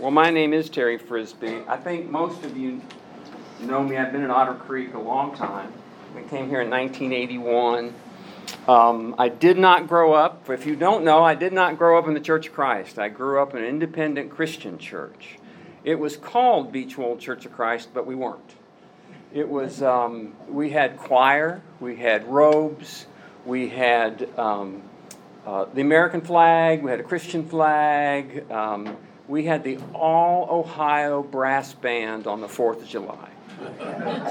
Well, my name is Terry Frisbee. I think most of you know me. I've been in Otter Creek a long time. We came here in 1981. Um, I did not grow up, if you don't know, I did not grow up in the Church of Christ. I grew up in an independent Christian church. It was called Beechwold Church of Christ, but we weren't. It was, um, we had choir, we had robes, we had um, uh, the American flag, we had a Christian flag, um, we had the All Ohio Brass Band on the 4th of July.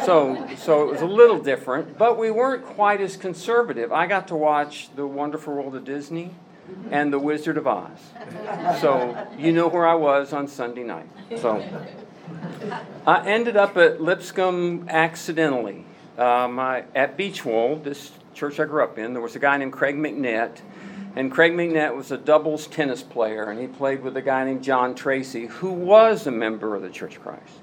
So, so it was a little different, but we weren't quite as conservative. I got to watch The Wonderful World of Disney and The Wizard of Oz. So you know where I was on Sunday night. So I ended up at Lipscomb accidentally. Um, I, at Beechwold, this church I grew up in, there was a guy named Craig McNett. And Craig McNett was a doubles tennis player, and he played with a guy named John Tracy, who was a member of the Church of Christ.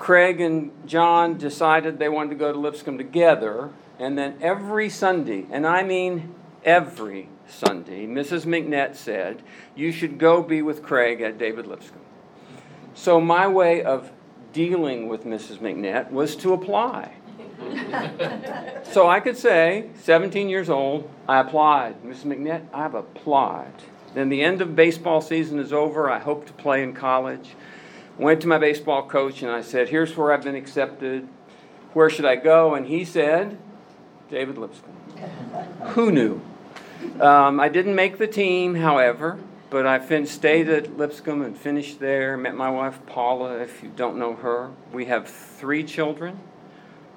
Craig and John decided they wanted to go to Lipscomb together, and then every Sunday, and I mean every Sunday, Mrs. McNett said, You should go be with Craig at David Lipscomb. So my way of dealing with Mrs. McNett was to apply. So I could say, 17 years old, I applied. Mrs. McNett, I've applied. Then the end of baseball season is over. I hope to play in college. Went to my baseball coach and I said, Here's where I've been accepted. Where should I go? And he said, David Lipscomb. Who knew? Um, I didn't make the team, however, but I fin- stayed at Lipscomb and finished there. Met my wife, Paula, if you don't know her. We have three children.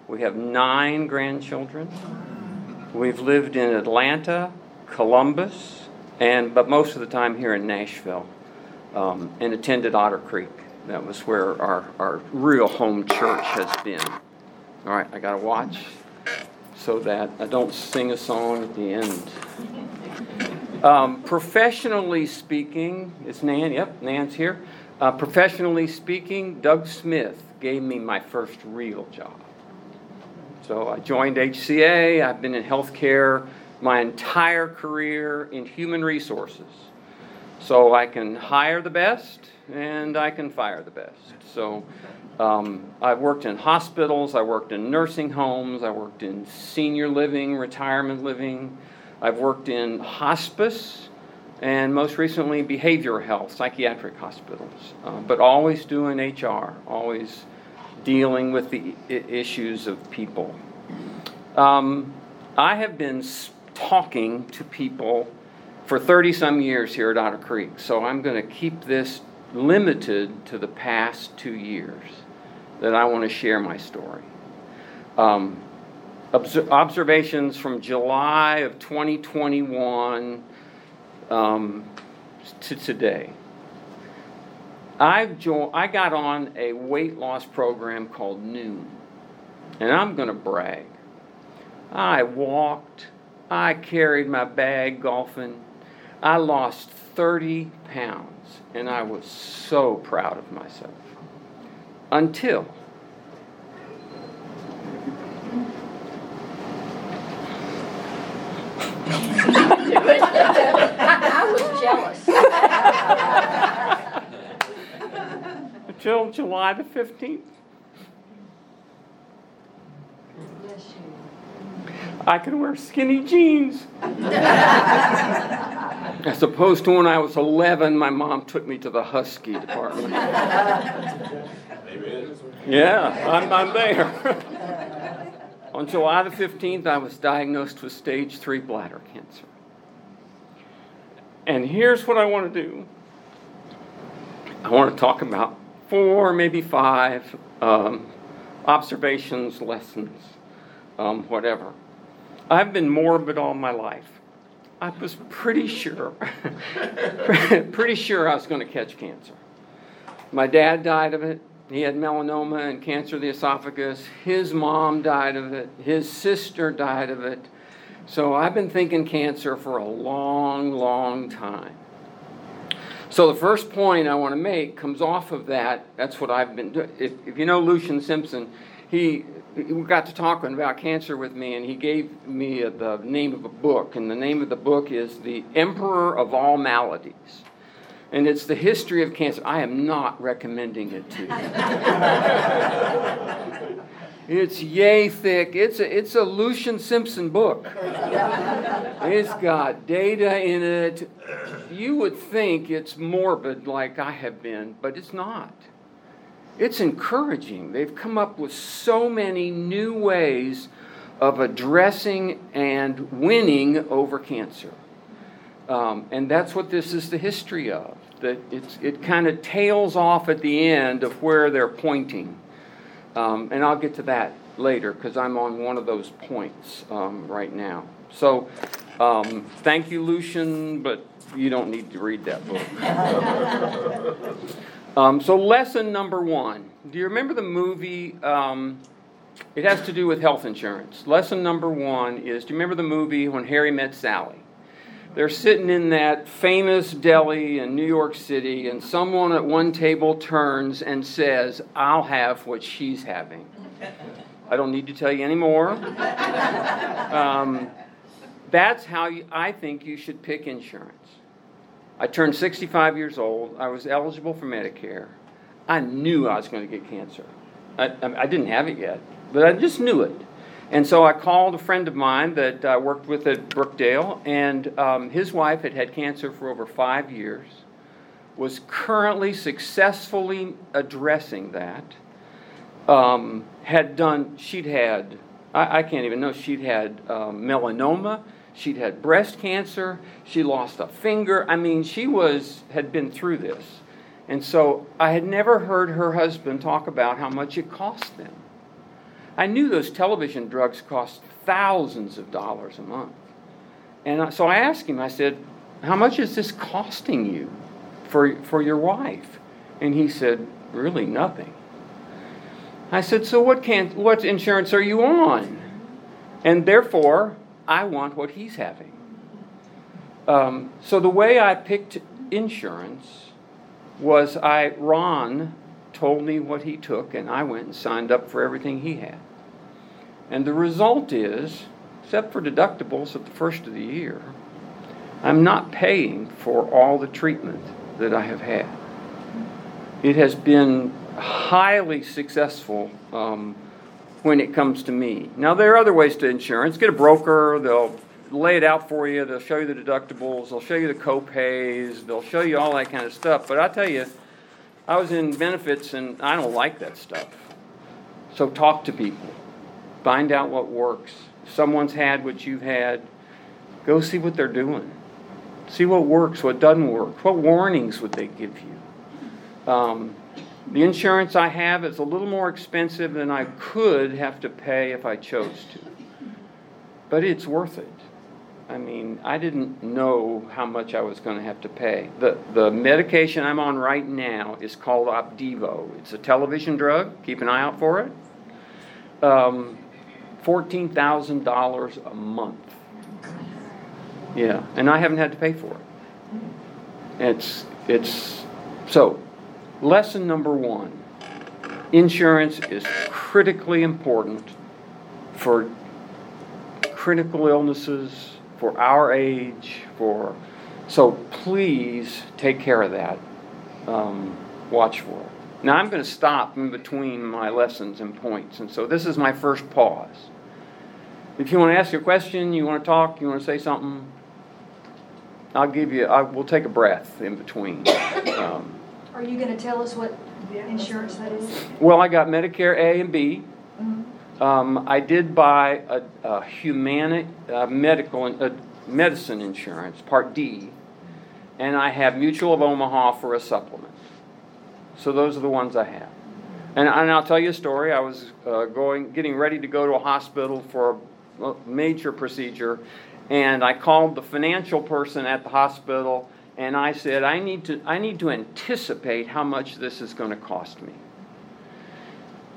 We have nine grandchildren. We've lived in Atlanta, Columbus, and but most of the time here in Nashville, um, and attended Otter Creek. That was where our, our real home church has been. All right, I got to watch so that I don't sing a song at the end. Um, professionally speaking, is Nan? Yep, Nan's here. Uh, professionally speaking, Doug Smith gave me my first real job. So I joined HCA. I've been in healthcare my entire career in human resources. So I can hire the best and I can fire the best. So um, I've worked in hospitals, I worked in nursing homes, I worked in senior living, retirement living, I've worked in hospice, and most recently behavioral health, psychiatric hospitals, uh, but always doing HR, always dealing with the issues of people. Um, I have been talking to people for 30 some years here at Otter Creek, so I'm going to keep this limited to the past two years that I want to share my story. Um, observations from July of 2021 um, to today. I've jo- I got on a weight loss program called Noom, and I'm going to brag. I walked, I carried my bag golfing, I lost 30 pounds, and I was so proud of myself. Until I was jealous. until July the 15th. I could wear skinny jeans. As opposed to when I was 11, my mom took me to the Husky department. Yeah, I'm, I'm there. On July the 15th, I was diagnosed with stage 3 bladder cancer. And here's what I want to do I want to talk about four, maybe five um, observations, lessons, um, whatever. I've been morbid all my life. I was pretty sure, pretty sure I was going to catch cancer. My dad died of it. He had melanoma and cancer of the esophagus. His mom died of it. His sister died of it. So I've been thinking cancer for a long, long time. So the first point I want to make comes off of that. That's what I've been doing. If, if you know Lucian Simpson, he we got to talking about cancer with me, and he gave me the name of a book, and the name of the book is The Emperor of All Maladies. and it's the history of cancer. I am not recommending it to you. it's yay thick. It's a, it's a Lucian Simpson book. It's got data in it. You would think it's morbid like I have been, but it's not. It's encouraging. They've come up with so many new ways of addressing and winning over cancer. Um, and that's what this is the history of. That it's, it kind of tails off at the end of where they're pointing. Um, and I'll get to that later because I'm on one of those points um, right now. So um, thank you, Lucian, but you don't need to read that book. Um, so, lesson number one. Do you remember the movie? Um, it has to do with health insurance. Lesson number one is do you remember the movie When Harry Met Sally? They're sitting in that famous deli in New York City, and someone at one table turns and says, I'll have what she's having. I don't need to tell you anymore. Um, that's how you, I think you should pick insurance. I turned 65 years old. I was eligible for Medicare. I knew I was going to get cancer. I, I, didn't have it yet, but I just knew it. And so I called a friend of mine that I worked with at Brookdale, and um, his wife had had cancer for over five years, was currently successfully addressing that, um, had done, she'd had, I, I, can't even know, she'd had um, melanoma, she'd had breast cancer, she lost a finger. I mean, she was, had been through this. And so I had never heard her husband talk about how much it cost them. I knew those television drugs cost thousands of dollars a month. And so I asked him, I said, How much is this costing you for, for your wife? And he said, Really nothing. I said, So what, can, what insurance are you on? And therefore, I want what he's having. Um, so the way I picked insurance was I, Ron told me what he took, and I went and signed up for everything he had. And the result is, except for deductibles at the first of the year, I'm not paying for all the treatment that I have had. It has been highly successful um, when it comes to me. Now, there are other ways to insurance. Get a broker, they'll lay it out for you, they'll show you the deductibles, they'll show you the co-pays, they'll show you all that kind of stuff. But I tell you, I was in benefits and I don't like that stuff. So talk to people. Find out what works. Someone's had what you've had, go see what they're doing. See what works, what doesn't work. What warnings would they give you? Um, the insurance I have is a little more expensive than I could have to pay if I chose to. But it's worth it. I mean, I didn't know how much I was going to have to pay. The, the medication I'm on right now is called Opdivo. It's a television drug. Keep an eye out for it. Um, $14,000 a month. Yeah, and I haven't had to pay for it. It's, it's, so, lesson number one insurance is critically important for critical illnesses, for our age, for, so please take care of that. Um, watch for it. Now I'm going to stop in between my lessons and points, and so this is my first pause. If you want to ask a question, you want to talk, you want to say something, I'll give you. I will take a breath in between. Um, Are you going to tell us what insurance that is? well, I got Medicare A and B. Um, I did buy a, a humani- uh, medical uh, medicine insurance, Part D, and I have Mutual of Omaha for a supplement. So those are the ones I have. And, and I'll tell you a story. I was uh, going, getting ready to go to a hospital for a major procedure, and I called the financial person at the hospital, and I said, I need to, I need to anticipate how much this is going to cost me.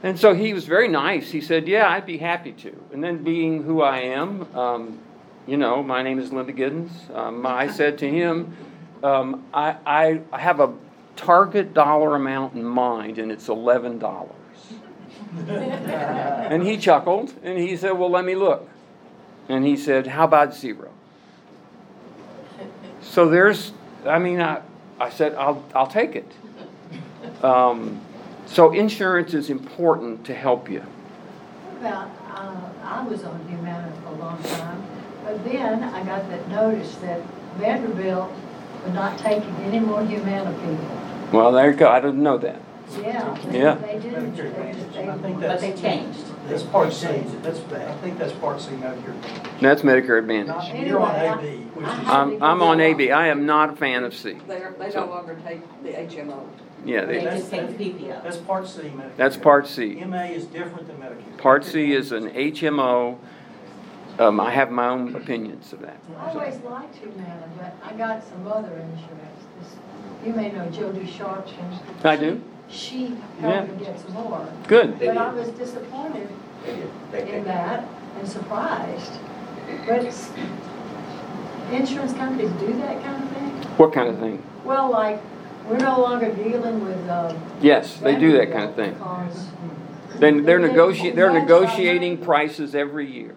And so he was very nice. He said, Yeah, I'd be happy to. And then, being who I am, um, you know, my name is Linda Giddens. Um, I said to him, um, I, I, have a target dollar amount in mind, and it's $11. and he chuckled and he said, Well, let me look. And he said, How about zero? So there's, I mean, I, I said, I'll, I'll take it. Um, so insurance is important to help you. What about, uh, I was on Humana for a long time, but then I got that notice that Vanderbilt was not taking any more Humana people. Well, there you go. I didn't know that. Yeah. they- Yeah. They didn't, they Medicare just, Advantage. they. I think But they changed. that's Part C, that's, I think that's Part C Medicare. Advantage. That's Medicare Not- Advantage. You're on AB, which is, I'm, I'm on AB. I am not a fan of C. They're, they So- no longer take the HMO. Yeah, They they, just take PPO. That's Part C Medicare. that's Part C. MA is different than Medicare. Part C is an HMO. Um, I have my own opinions of that. I always liked Humana, but I got some other insurance. This- You may know Jody Sharpton. I do. She helped me get some more. Good. But I was disappointed in that and surprised. But insurance companies do that kind of thing? What kind of thing? Well, like, we're no longer dealing with, um. Yes, they do that kind of thing. Because Then they're negotiating, they're negotiating prices every year.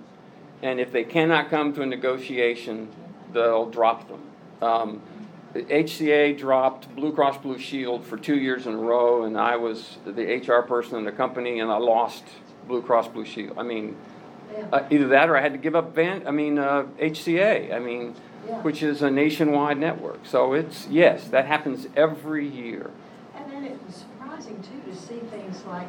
And if they cannot come to a negotiation, they'll drop them. Um, HCA dropped Blue Cross Blue Shield for two years in a row, and I was the HR person in the company, and I lost Blue Cross Blue Shield. I mean, Yeah, uh, either that or I had to give up Van, I mean, uh, HCA, I mean, yeah. which is a nationwide network. So it's, yes, that happens every year. And then it was surprising too to see things like,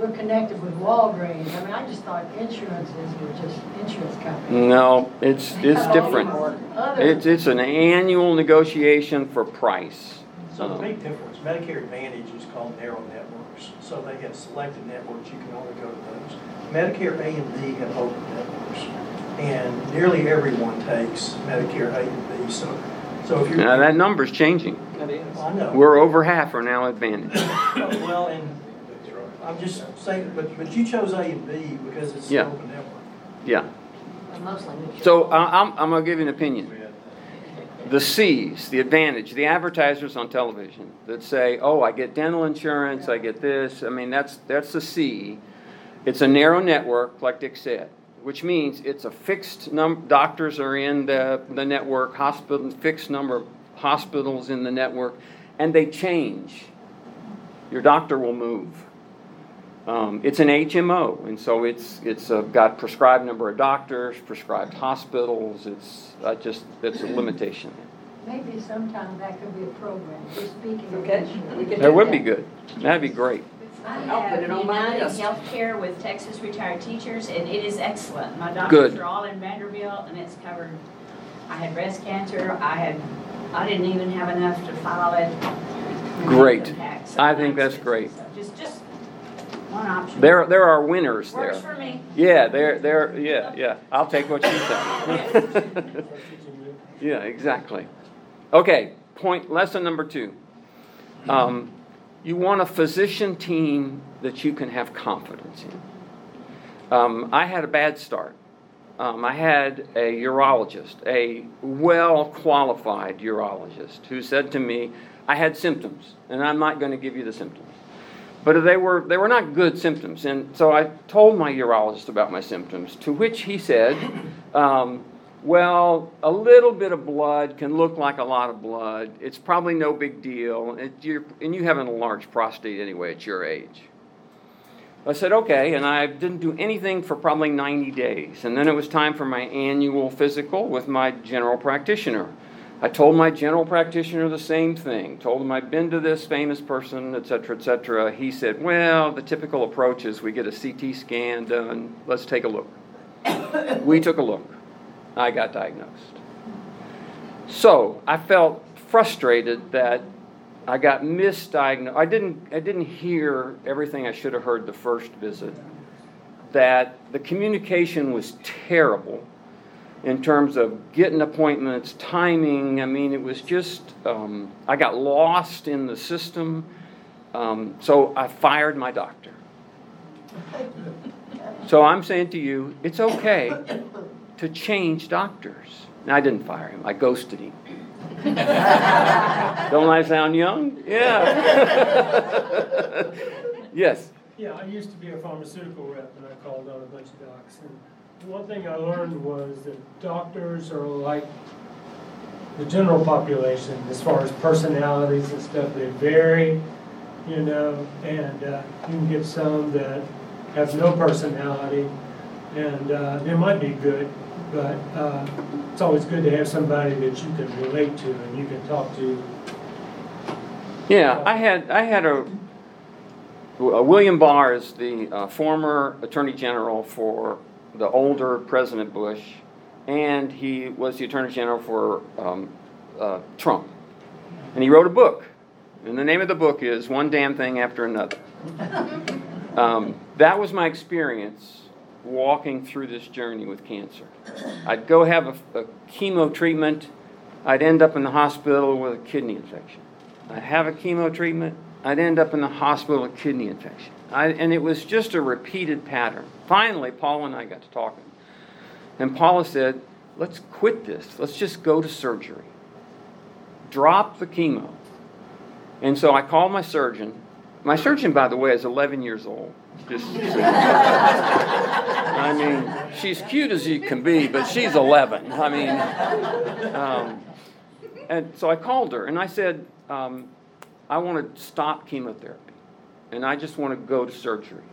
we're connected with Walgreens. I mean, I just thought insurances were just insurance companies. No, it's, it's different. It's, it's an annual negotiation for price. So the big difference, Medicare Advantage is called narrow networks, so they have selected networks, you can only go to those. Medicare A and B have open networks, and nearly everyone takes Medicare A and B, so, so if you're. Now, that number's changing. I know. We're over half are now Advantage. Well, and I'm just saying, but, but you chose A and B because it's an open network. Yeah. Mostly. So I- I'm, I'm gonna give you an opinion. The Cs, the Advantage, the advertisers on television that say, oh, I get dental insurance, I get this, I mean, that's, that's the C. It's a narrow network, like Dick said, which means it's a fixed num, doctors are in the, the network, hospital, fixed number of hospitals in the network, and they change. Your doctor will move. Um, it's an HMO, and so it's, it's uh, got prescribed number of doctors, prescribed hospitals, it's, uh, just, it's a limitation. Maybe sometime that could be a program, just speaking of Okay, insurance. we can That do would be good, that'd be great. I I'll have it on my United. Healthcare with Texas retired teachers, and it is excellent. My Good. doctors are all in Vanderbilt, and it's covered. I had breast cancer, I had, I didn't even have enough to file it. Great. income tax, so I think that's great. so Just, just one option. There, there are winners there. Works for me. Yeah, there, there, yeah, yeah, I'll take what you say. Yeah, exactly. Okay, point, lesson number two. Um, you want a physician team that you can have confidence in. Um, I had a bad start. Um, I had a urologist, a well qualified urologist, who said to me, I had symptoms, and I'm not going to give you the symptoms. But they were, they were not good symptoms. And so I told my urologist about my symptoms, to which he said, um, Well, a little bit of blood can look like a lot of blood. It's probably no big deal. It, and you have an enlarged prostate anyway at your age. I said, okay, and I didn't do anything for probably 90 days. And then it was time for my annual physical with my general practitioner. I told my general practitioner the same thing. Told him I'd been to this famous person, et cetera, et cetera. He said, well, the typical approach is we get a CT scan done. Let's take a look. we took a look. I got diagnosed. So I felt frustrated that I got misdiagnosed. I didn't, I didn't hear everything I should have heard the first visit. That the communication was terrible in terms of getting appointments, timing. I mean, it was just, um, I got lost in the system. Um, so I fired my doctor. So I'm saying to you, it's okay to change doctors. And I didn't fire him, I ghosted him. Don't I sound young? Yeah. yes. Yeah, I used to be a pharmaceutical rep and I called on a bunch of docs. And one thing I learned was that doctors are like the general population, as far as personalities and stuff, they vary, you know, and uh, you can get some that have no personality, and uh, they might be good, but uh, it's always good to have somebody that you can relate to and you can talk to. Yeah, I had, I had a, William Barr is the uh, former Attorney General for the older President Bush, and he was the Attorney General for um, uh, Trump. And he wrote a book, and the name of the book is One Damn Thing After Another. Um, that was my experience walking through this journey with cancer. I'd go have a, a chemo treatment, I'd end up in the hospital with a kidney infection. I'd have a chemo treatment, I'd end up in the hospital with kidney infection. I, and it was just a repeated pattern. Finally, Paula and I got to talking. And Paula said, let's quit this. Let's just go to surgery. Drop the chemo. And so I called my surgeon. My surgeon, by the way, is 11 years old. Just, I mean, she's cute as you can be, but she's 11. I mean, um, and so I called her and I said, um, I want to stop chemotherapy and I just want to go to surgery.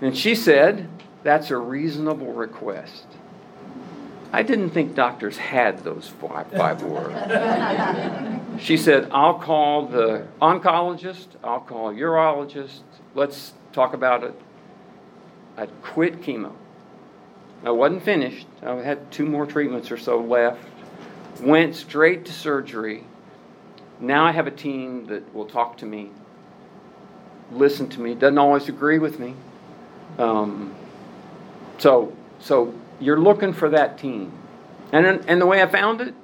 And she said, That's a reasonable request. I didn't think doctors had those five, five words. she said, I'll call the oncologist, I'll call a urologist, let's talk about it. I quit chemo. I wasn't finished, I had two more treatments or so left. Went straight to surgery. Now I have a team that will talk to me, listen to me, doesn't always agree with me. Um, so, so you're looking for that team. And, and the way I found it,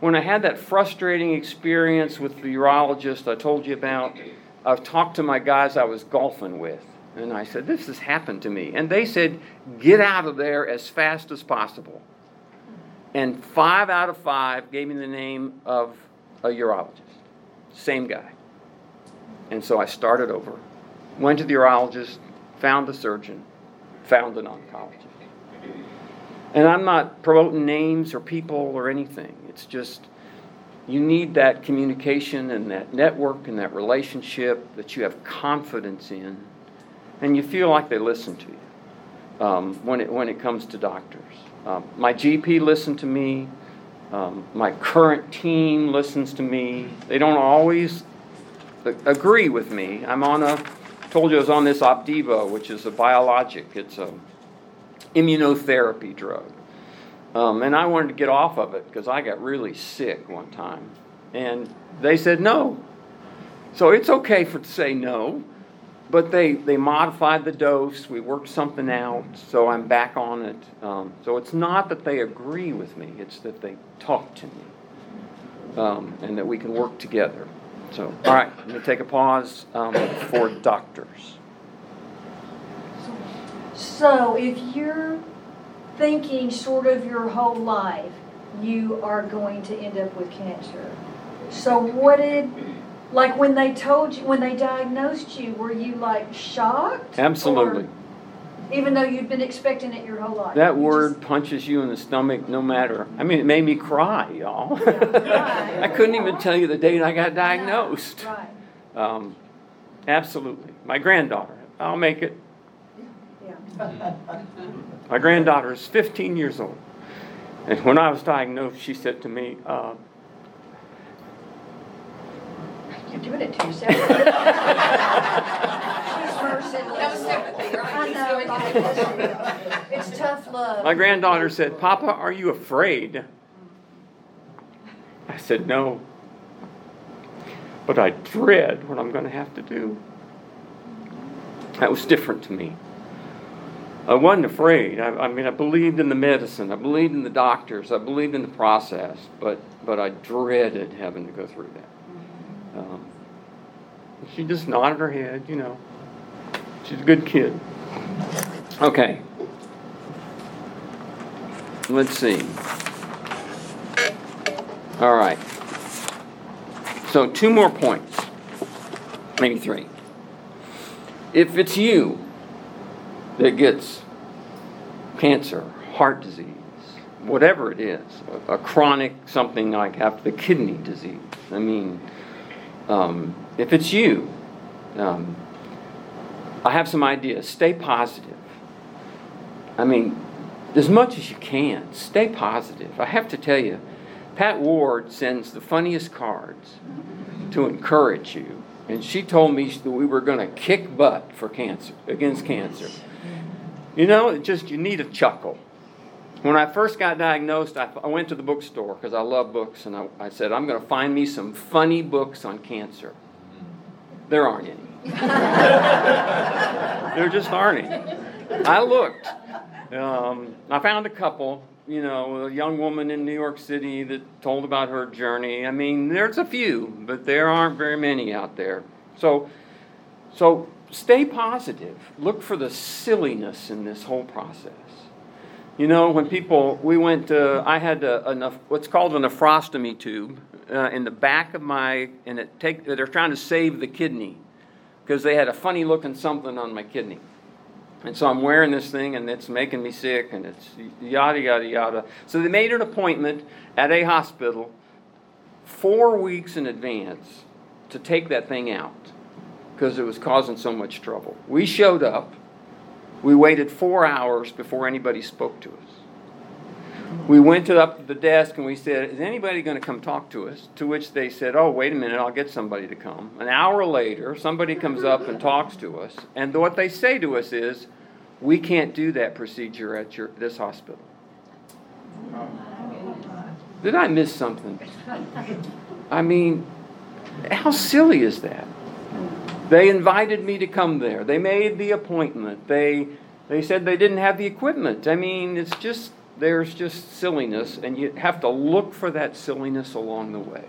when I had that frustrating experience with the urologist I told you about, I've talked to my guys I was golfing with. And I said, This has happened to me. And they said, Get out of there as fast as possible. And five out of five gave me the name of a urologist. Same guy. And so I started over. Went to the urologist, found the surgeon, found an oncologist. And I'm not promoting names or people or anything. It's just you need that communication and that network and that relationship that you have confidence in, and you feel like they listen to you um, when, it, when it comes to doctors. Um, my GP listened to me. Um, my current team listens to me. They don't always agree with me. I'm on a, told you I was on this Opdivo, which is a biologic. It's a immunotherapy drug. Um, and I wanted to get off of it because I got really sick one time. And they said no. So it's okay for to say no, but they, they modified the dose. We worked something out, so I'm back on it. Um, so it's not that they agree with me, it's that they talk to me um, and that we can work together. So, all right, I'm going to take a pause um, for doctors. So if you're thinking sort of your whole life, you are going to end up with cancer. So what did, like when they told you, when they diagnosed you, were you like shocked? Absolutely. Even though you'd been expecting it your whole life? That You word just- punches you in the stomach no matter. I mean, it made me cry, y'all. Right. I couldn't even tell you the date I got diagnosed. Right, Um, absolutely. My granddaughter, I'll make it. yeah. My granddaughter is 15 years old. And when I was diagnosed, she said to me, uh, You're doing it to yourself. That was sympathy. I know, doing I It's tough love. my granddaughter said, Papa, are you afraid? I said, No. But I dread what I'm going to have to do. That was different to me. I wasn't afraid. I, I mean, I believed in the medicine. I believed in the doctors. I believed in the process. But, but I dreaded having to go through that. Um, she just nodded her head, you know. She's a good kid. Okay. Let's see. All right. So, two more points. Maybe three. If it's you that gets cancer, heart disease, whatever it is, a, a chronic something like after the kidney disease. I mean, um, if it's you, um, I have some ideas. Stay positive. I mean, as much as you can, stay positive. I have to tell you, Pat Ward sends the funniest cards to encourage you. And she told me that we were going to kick butt for cancer, against cancer. You know, just, you need a chuckle. When I first got diagnosed, I, I went to the bookstore because I love books, and I, I said, I'm going to find me some funny books on cancer. There aren't any. there just aren't any. I looked. Um, I found a couple, you know, a young woman in New York City that told about her journey. I mean, there's a few, but there aren't very many out there. So, so stay positive. Look for the silliness in this whole process. You know, when people, we went, to, I had a, a, what's called a nephrostomy tube uh, in the back of my, and it take, they're trying to save the kidney because they had a funny looking something on my kidney. And so I'm wearing this thing and it's making me sick and it's yada, yada, yada. So they made an appointment at a hospital four weeks in advance to take that thing out because it was causing so much trouble. We showed up. We waited four hours before anybody spoke to us. We went to up to the desk and we said, Is anybody going to come talk to us? To which they said, Oh, wait a minute, I'll get somebody to come. An hour later, somebody comes up and talks to us. And what they say to us is, We can't do that procedure at your, this hospital. Did I miss something? I mean, how silly is that? They invited me to come there. They made the appointment. They, they said they didn't have the equipment. I mean, it's just there's just silliness, and you have to look for that silliness along the way.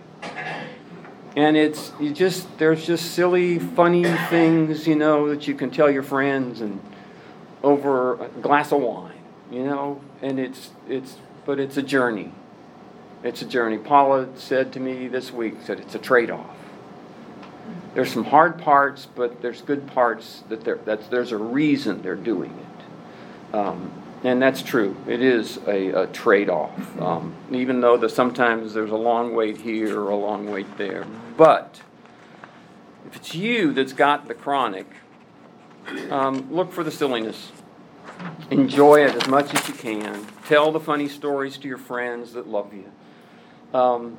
And it's you just there's just silly, funny things, you know, that you can tell your friends and over a glass of wine, you know, and it's it's but it's a journey. It's a journey. Paula said to me this week that it's a trade-off. There's some hard parts, but there's good parts that that's, there's a reason they're doing it. Um, and that's true. It is a, a trade off, um, even though the, sometimes there's a long wait here or a long wait there. But if it's you that's got the chronic, um, look for the silliness. Enjoy it as much as you can. Tell the funny stories to your friends that love you. Um,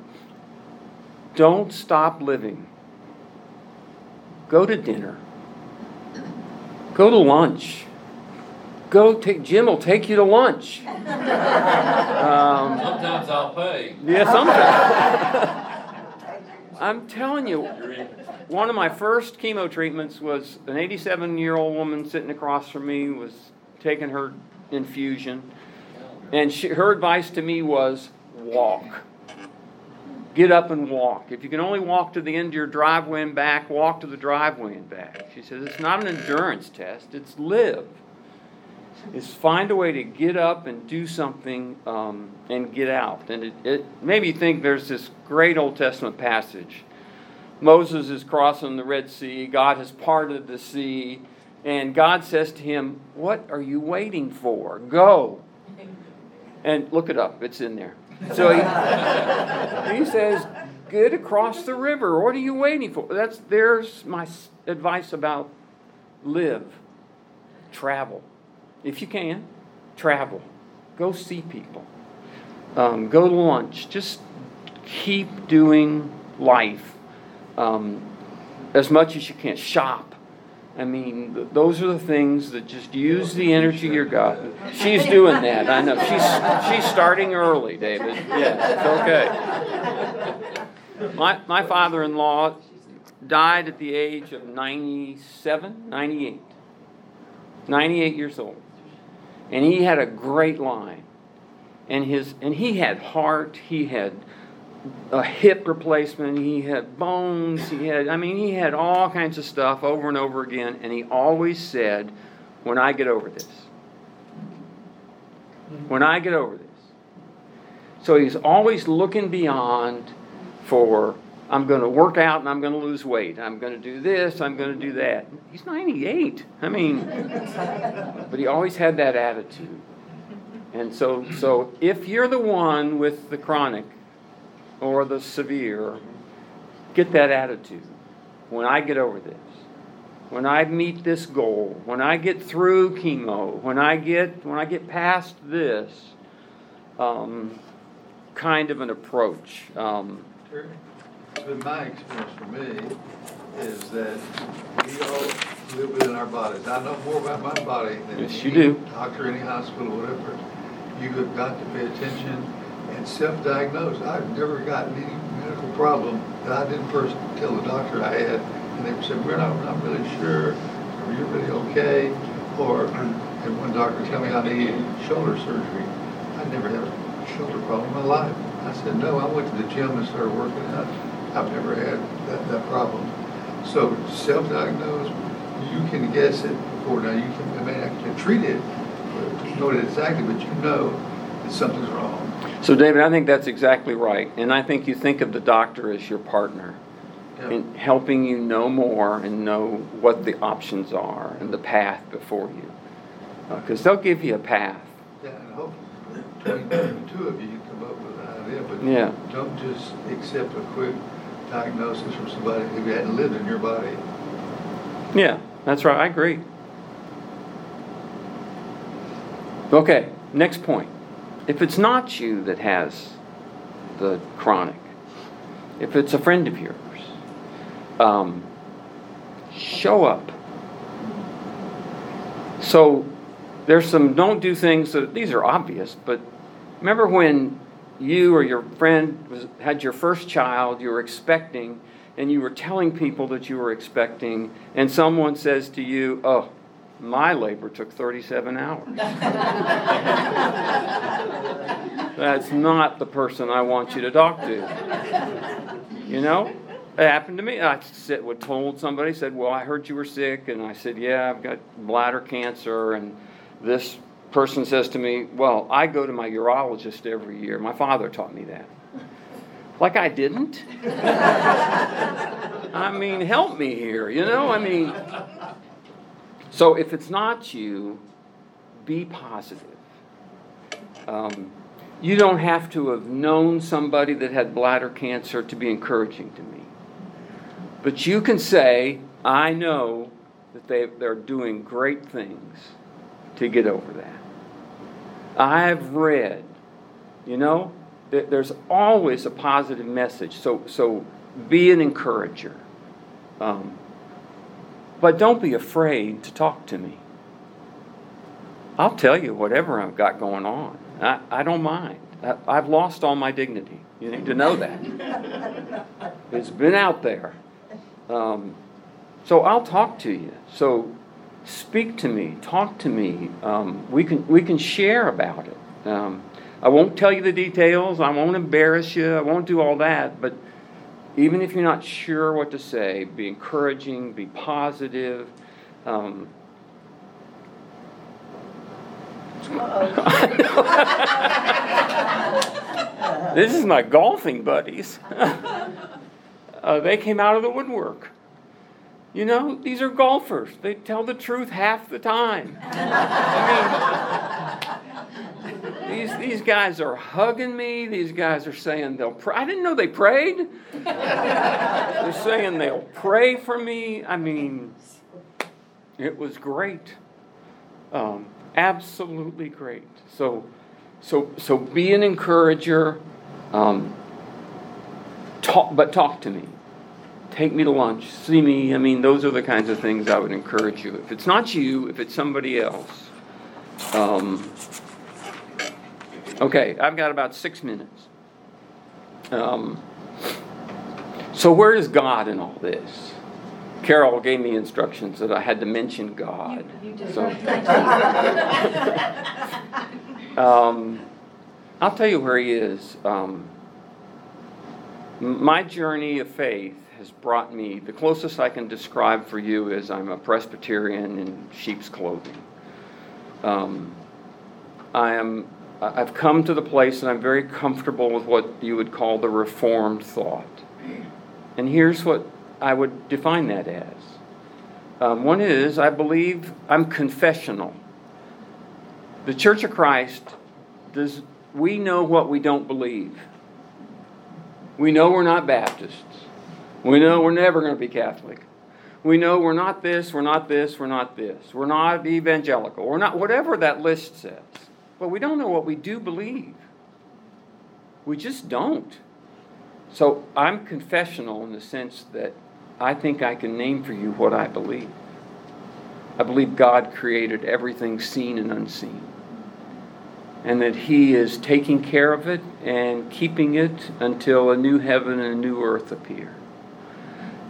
don't stop living. Go to dinner. Go to lunch go take Jim will take you to lunch. Um, sometimes I'll pay. Yeah, sometimes. I'm telling you, one of my first chemo treatments was an 87 year old woman sitting across from me was taking her infusion, and she, her advice to me was walk. Get up and walk. If you can only walk to the end of your driveway and back, walk to the driveway and back. She says it's not an endurance test; it's live is find a way to get up and do something um, and get out. And it, it made me think there's this great Old Testament passage. Moses is crossing the Red Sea, God has parted the sea, and God says to him, What are you waiting for? Go. And look it up, it's in there. So he, he says, Get across the river. What are you waiting for? That's there's my advice about live, travel if you can, travel. Go see people. Um, go to lunch. Just keep doing life um, as much as you can. Shop. I mean, th- those are the things that just use the energy you got. She's doing that. I know. She's she's starting early, David. Yeah, it's okay. My my father-in-law died at the age of 97, 98. 98 years old and he had a great line. And his and he had heart, he had a hip replacement, he had bones, he had I mean he had all kinds of stuff over and over again and he always said when I get over this. When I get over this. So he's always looking beyond for I'm going to work out and I'm going to lose weight. I'm going to do this, I'm going to do that. He's 98. I mean, but he always had that attitude. And so, so if you're the one with the chronic or the severe, get that attitude. When I get over this, when I meet this goal, when I get through chemo, when I get when I get past this, um, kind of an approach. Um, It's been my experience for me is that we all live within our bodies. I know more about my body than Yes, you do. doctor, any hospital, whatever. You have got to pay attention and self-diagnosed. I've never gotten any medical problem that I didn't first tell the doctor I had, and they said, we're not, not really sure, or you're really okay, or, and one doctor tell me I need shoulder surgery. I never had a shoulder problem in my life. I said, no, I went to the gym and started working out. I've never had that, that problem. So self-diagnosed, you can guess it before now. You can, I mean, I can treat it, know it exactly, but you know that something's wrong. So, David, I think that's exactly right, and I think you think of the doctor as your partner Yeah. in helping you know more and know what the options are and the path before you, uh, because they'll give you a path. Yeah, and hopefully between the two of you, you come up with an idea, but Yeah. don't just accept a quick diagnosis from somebody who hadn't lived in your body. Yeah, that's right. I agree. Okay, next point. If it's not you that has the chronic, if it's a friend of yours, um, show up. So there's some don't do things that these are obvious, but remember when you or your friend was, had your first child, you were expecting, and you were telling people that you were expecting, and someone says to you, Oh, my labor took 37 hours. That's not the person I want you to talk to. You know? It happened to me. I would told somebody, said, Well, I heard you were sick. And I said, Yeah, I've got bladder cancer. And this person says to me, Well, I go to my urologist every year. My father taught me that. Like I didn't. I mean, help me here, you know? I mean, so if it's not you, be positive. Um, you don't have to have known somebody that had bladder cancer to be encouraging to me. But you can say, I know that they, they're doing great things to get over that. I've read, you know, that there's always a positive message. So, so be an encourager. Um, but don't be afraid to talk to me. I'll tell you whatever I've got going on. I, I don't mind. I, I've lost all my dignity. You need to know that. It's been out there. Um, so I'll talk to you. So speak to me, talk to me. Um, we can we can share about it. Um, I won't tell you the details. I won't embarrass you. I won't do all that. But even if you're not sure what to say, be encouraging, be positive. Um, this is my golfing buddies. uh, they came out of the woodwork. You know, these are golfers. They tell the truth half the time. I mean, these, these guys are hugging me. These guys are saying they'll pray. I didn't know they prayed. They're saying they'll pray for me. I mean, it was great. Um, absolutely great. So, so, so be an encourager. Um, talk, but talk to me. Take me to lunch. See me. I mean, those are the kinds of things I would encourage you. If it's not you, if it's somebody else. Um, okay, I've got about six minutes. Um, so, where is God in all this? Carol gave me instructions that I had to mention God. You- you did. So, um, I'll tell you where He is. Um, my journey of faith has brought me, the closest I can describe for you is I'm a Presbyterian in sheep's clothing. Um, I am, I've come to the place and I'm very comfortable with what you would call the Reformed thought. And here's what I would define that as. Um, one is, I believe I'm confessional. The Church of Christ does we know what we don't believe. We know we're not Baptists. We know we're never going to be Catholic. We know we're not this, we're not this, we're not this. We're not evangelical. We're not whatever that list says. But we don't know what we do believe. We just don't. So I'm confessional in the sense that I think I can name for you what I believe. I believe God created everything seen and unseen. And that He is taking care of it and keeping it until a new heaven and a new earth appear.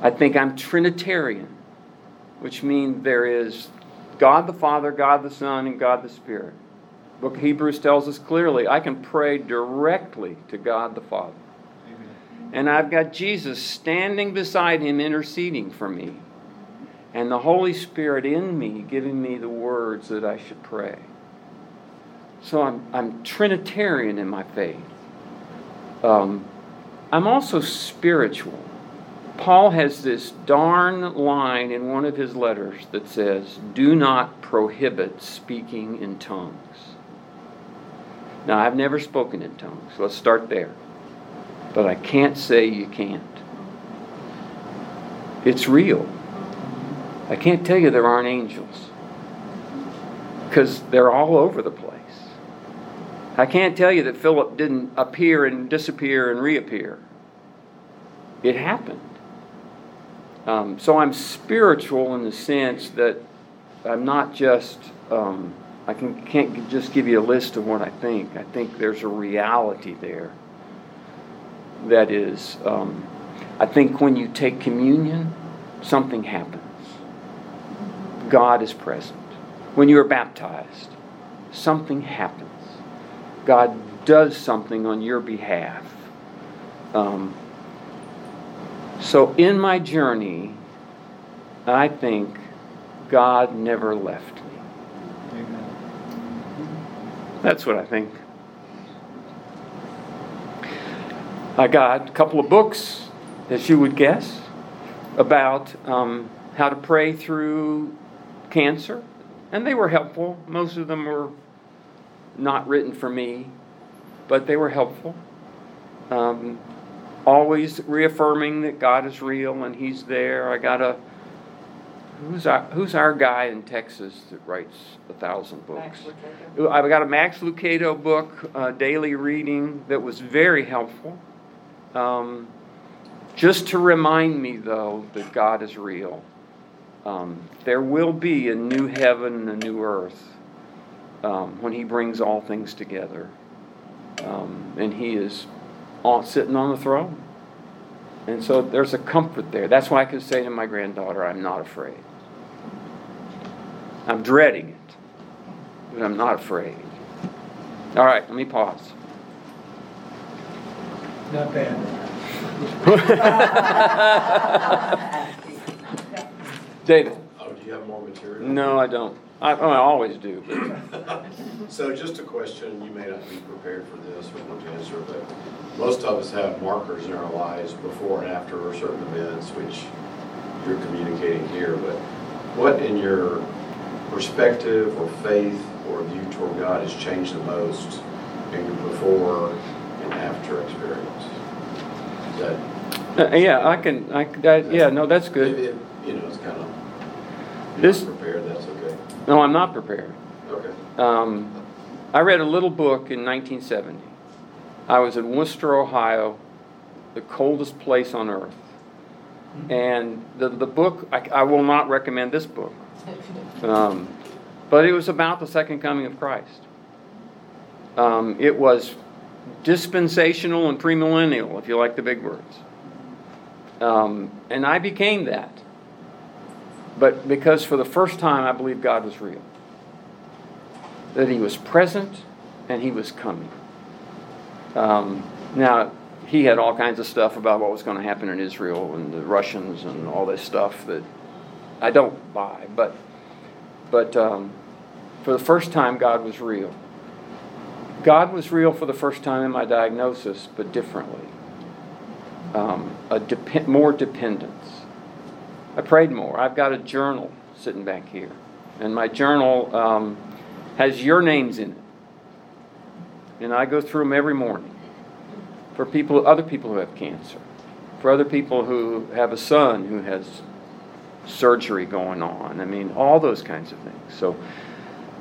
I think I'm Trinitarian, which means there is God the Father, God the Son, and God the Spirit. Book of Hebrews tells us clearly I can pray directly to God the Father. And I've got Jesus standing beside him interceding for me. And the Holy Spirit in me giving me the words that I should pray. So I'm, I'm Trinitarian in my faith. Um, I'm also spiritual. Paul has this darn line in one of his letters that says, Do not prohibit speaking in tongues. Now, I've never spoken in tongues. Let's start there. But I can't say you can't. It's real. I can't tell you there aren't angels because they're all over the place. I can't tell you that Philip didn't appear and disappear and reappear. It happened. Um, so I'm spiritual in the sense that I'm not just, um, I can, can't just give you a list of what I think. I think there's a reality there that is, um, I think when you take communion, something happens. God is present. When you are baptized, something happens. God does something on your behalf. Um, so, in my journey, I think God never left me. That's what I think. I got a couple of books, as you would guess, about um, how to pray through cancer, and they were helpful. Most of them were not written for me, but they were helpful. Um, always reaffirming that God is real and He's there. I got a who's our who's our guy in Texas that writes a thousand books? I've got a Max Lucado book, uh, daily reading that was very helpful. Um, just to remind me, though, that God is real. Um, there will be a new heaven and a new earth um, when He brings all things together. Um, and He is on, sitting on the throne. And so there's a comfort there. That's why I can say to my granddaughter, I'm not afraid. I'm dreading it, but I'm not afraid. All right, let me pause. Not bad. David. Oh, do you have more material? No, I don't. I, oh, I always do. So just a question, you may not be prepared for this or want to answer, but most of us have markers in our lives before and after certain events, which you're communicating here, but what in your perspective or faith or view toward God has changed the most in your before and after experience? Is that? uh, yeah, I can. I, that, yeah, no, that's good. it- You know, it's kind of, This- prepared, that's okay. No, I'm not prepared. Okay. Um, I read a little book in 1970. I was in Wooster, Ohio, the coldest place on earth. And the, the book, I, I will not recommend this book. Um, but it was about the second coming of Christ. Um, it was dispensational and premillennial, if you like the big words. Um, and I became that. But because for the first time I believe God was real that he was present and he was coming. Um, now, he had all kinds of stuff about what was going to happen in Israel and the Russians and all this stuff that I don't buy, but but um, for the first time, God was real. God was real for the first time in my diagnosis, but differently. Um, a more dependence. I prayed more. I've got a journal sitting back here, and my journal um, has your names in it. and I go through them every morning for people, other people who have cancer, for other people who have a son who has surgery going on. I mean, all those kinds of things. So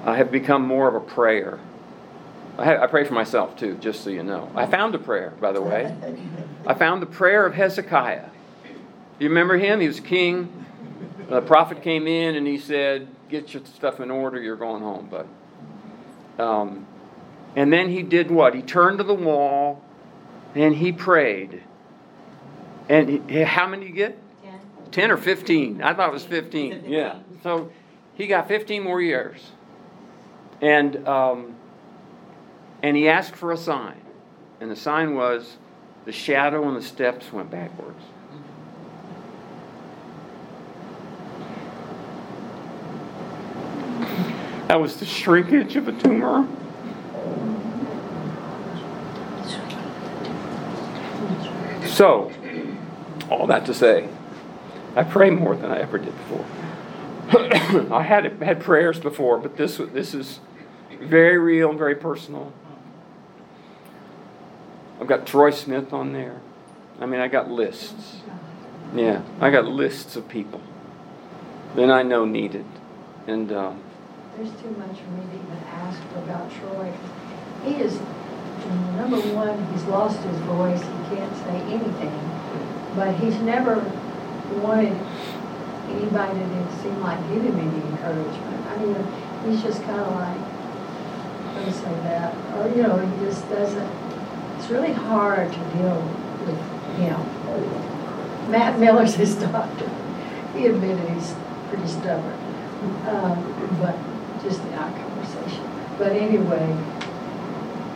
I have become more of a prayer. I, ha- I pray for myself too, just so you know. I found a prayer, by the way. I found the prayer of Hezekiah. You remember him? He was king. The prophet came in and he said, Get your stuff in order, you're going home, bud. Um, and then he did what? He turned to the wall and he prayed. And he, how many did you get? 10 Ten or 15. I thought it was 15. Yeah. So he got 15 more years. And, um, and he asked for a sign. And the sign was the shadow on the steps went backwards. That was the shrinkage of a tumor. So, all that to say, I pray more than I ever did before. I had had prayers before, but this this is very real and very personal. I've got Troy Smith on there. I mean, I got lists. Yeah, I got lists of people that I know needed, and um, There's too much for me to even ask about Troy. He is, number one, he's lost his voice, he can't say anything, but he's never wanted anybody to seem like give him any encouragement. I mean, he's just kind of like, let me say that, or, you know, he just doesn't, it's really hard to deal with him. Matt Miller's his doctor. He admitted he's pretty stubborn, um, but just in our conversation. But anyway,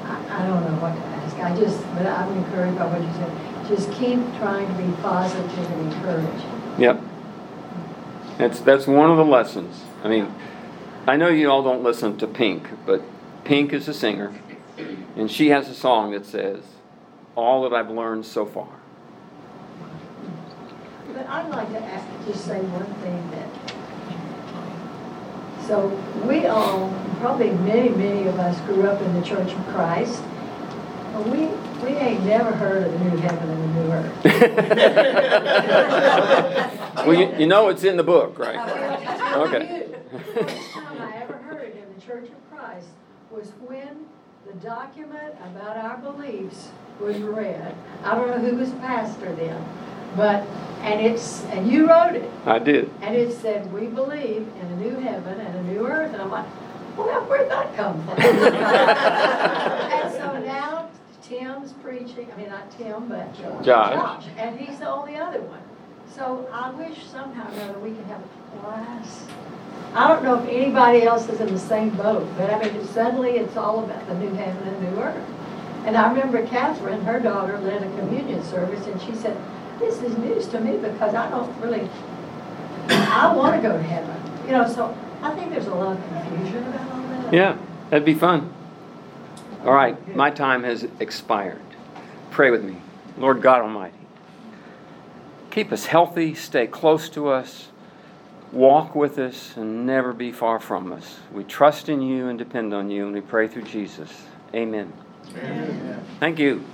I, I don't know what to ask. I just, but I'm encouraged by what you said. Just keep trying to be positive and encouraging. Yep. That's that's one of the lessons. I mean, I know you all don't listen to Pink, but Pink is a singer, and she has a song that says, "All that I've learned so far." But I'd like to ask, just say one thing that, so we all, probably many, many of us grew up in the Church of Christ. But we, we ain't never heard of the new heaven and the new earth. Well, you, you know it's in the book, right? Okay. The first time I ever heard it in the Church of Christ was when the document about our beliefs was read. I don't know who was pastor then, but, and it's, and you wrote it. I did. And it said, we believe in a new heaven and a new earth. And I'm like, well, where'd that come from? And so now Tim's preaching, I mean, not Tim, but Josh. And he's the only other one. So I wish somehow or another we could have a class. I don't know if anybody else is in the same boat, but I mean, suddenly it's all about the new heaven and new earth. And I remember Catherine, her daughter, led a communion service, and she said, this is news to me because I don't really, I want to go to heaven. You know, so I think there's a lot of confusion about all that. Yeah, that'd be fun. All right, my time has expired. Pray with me. Lord God Almighty, keep us healthy, stay close to us, walk with us, and never be far from us. We trust in you and depend on you, and we pray through Jesus. Amen. Thank you.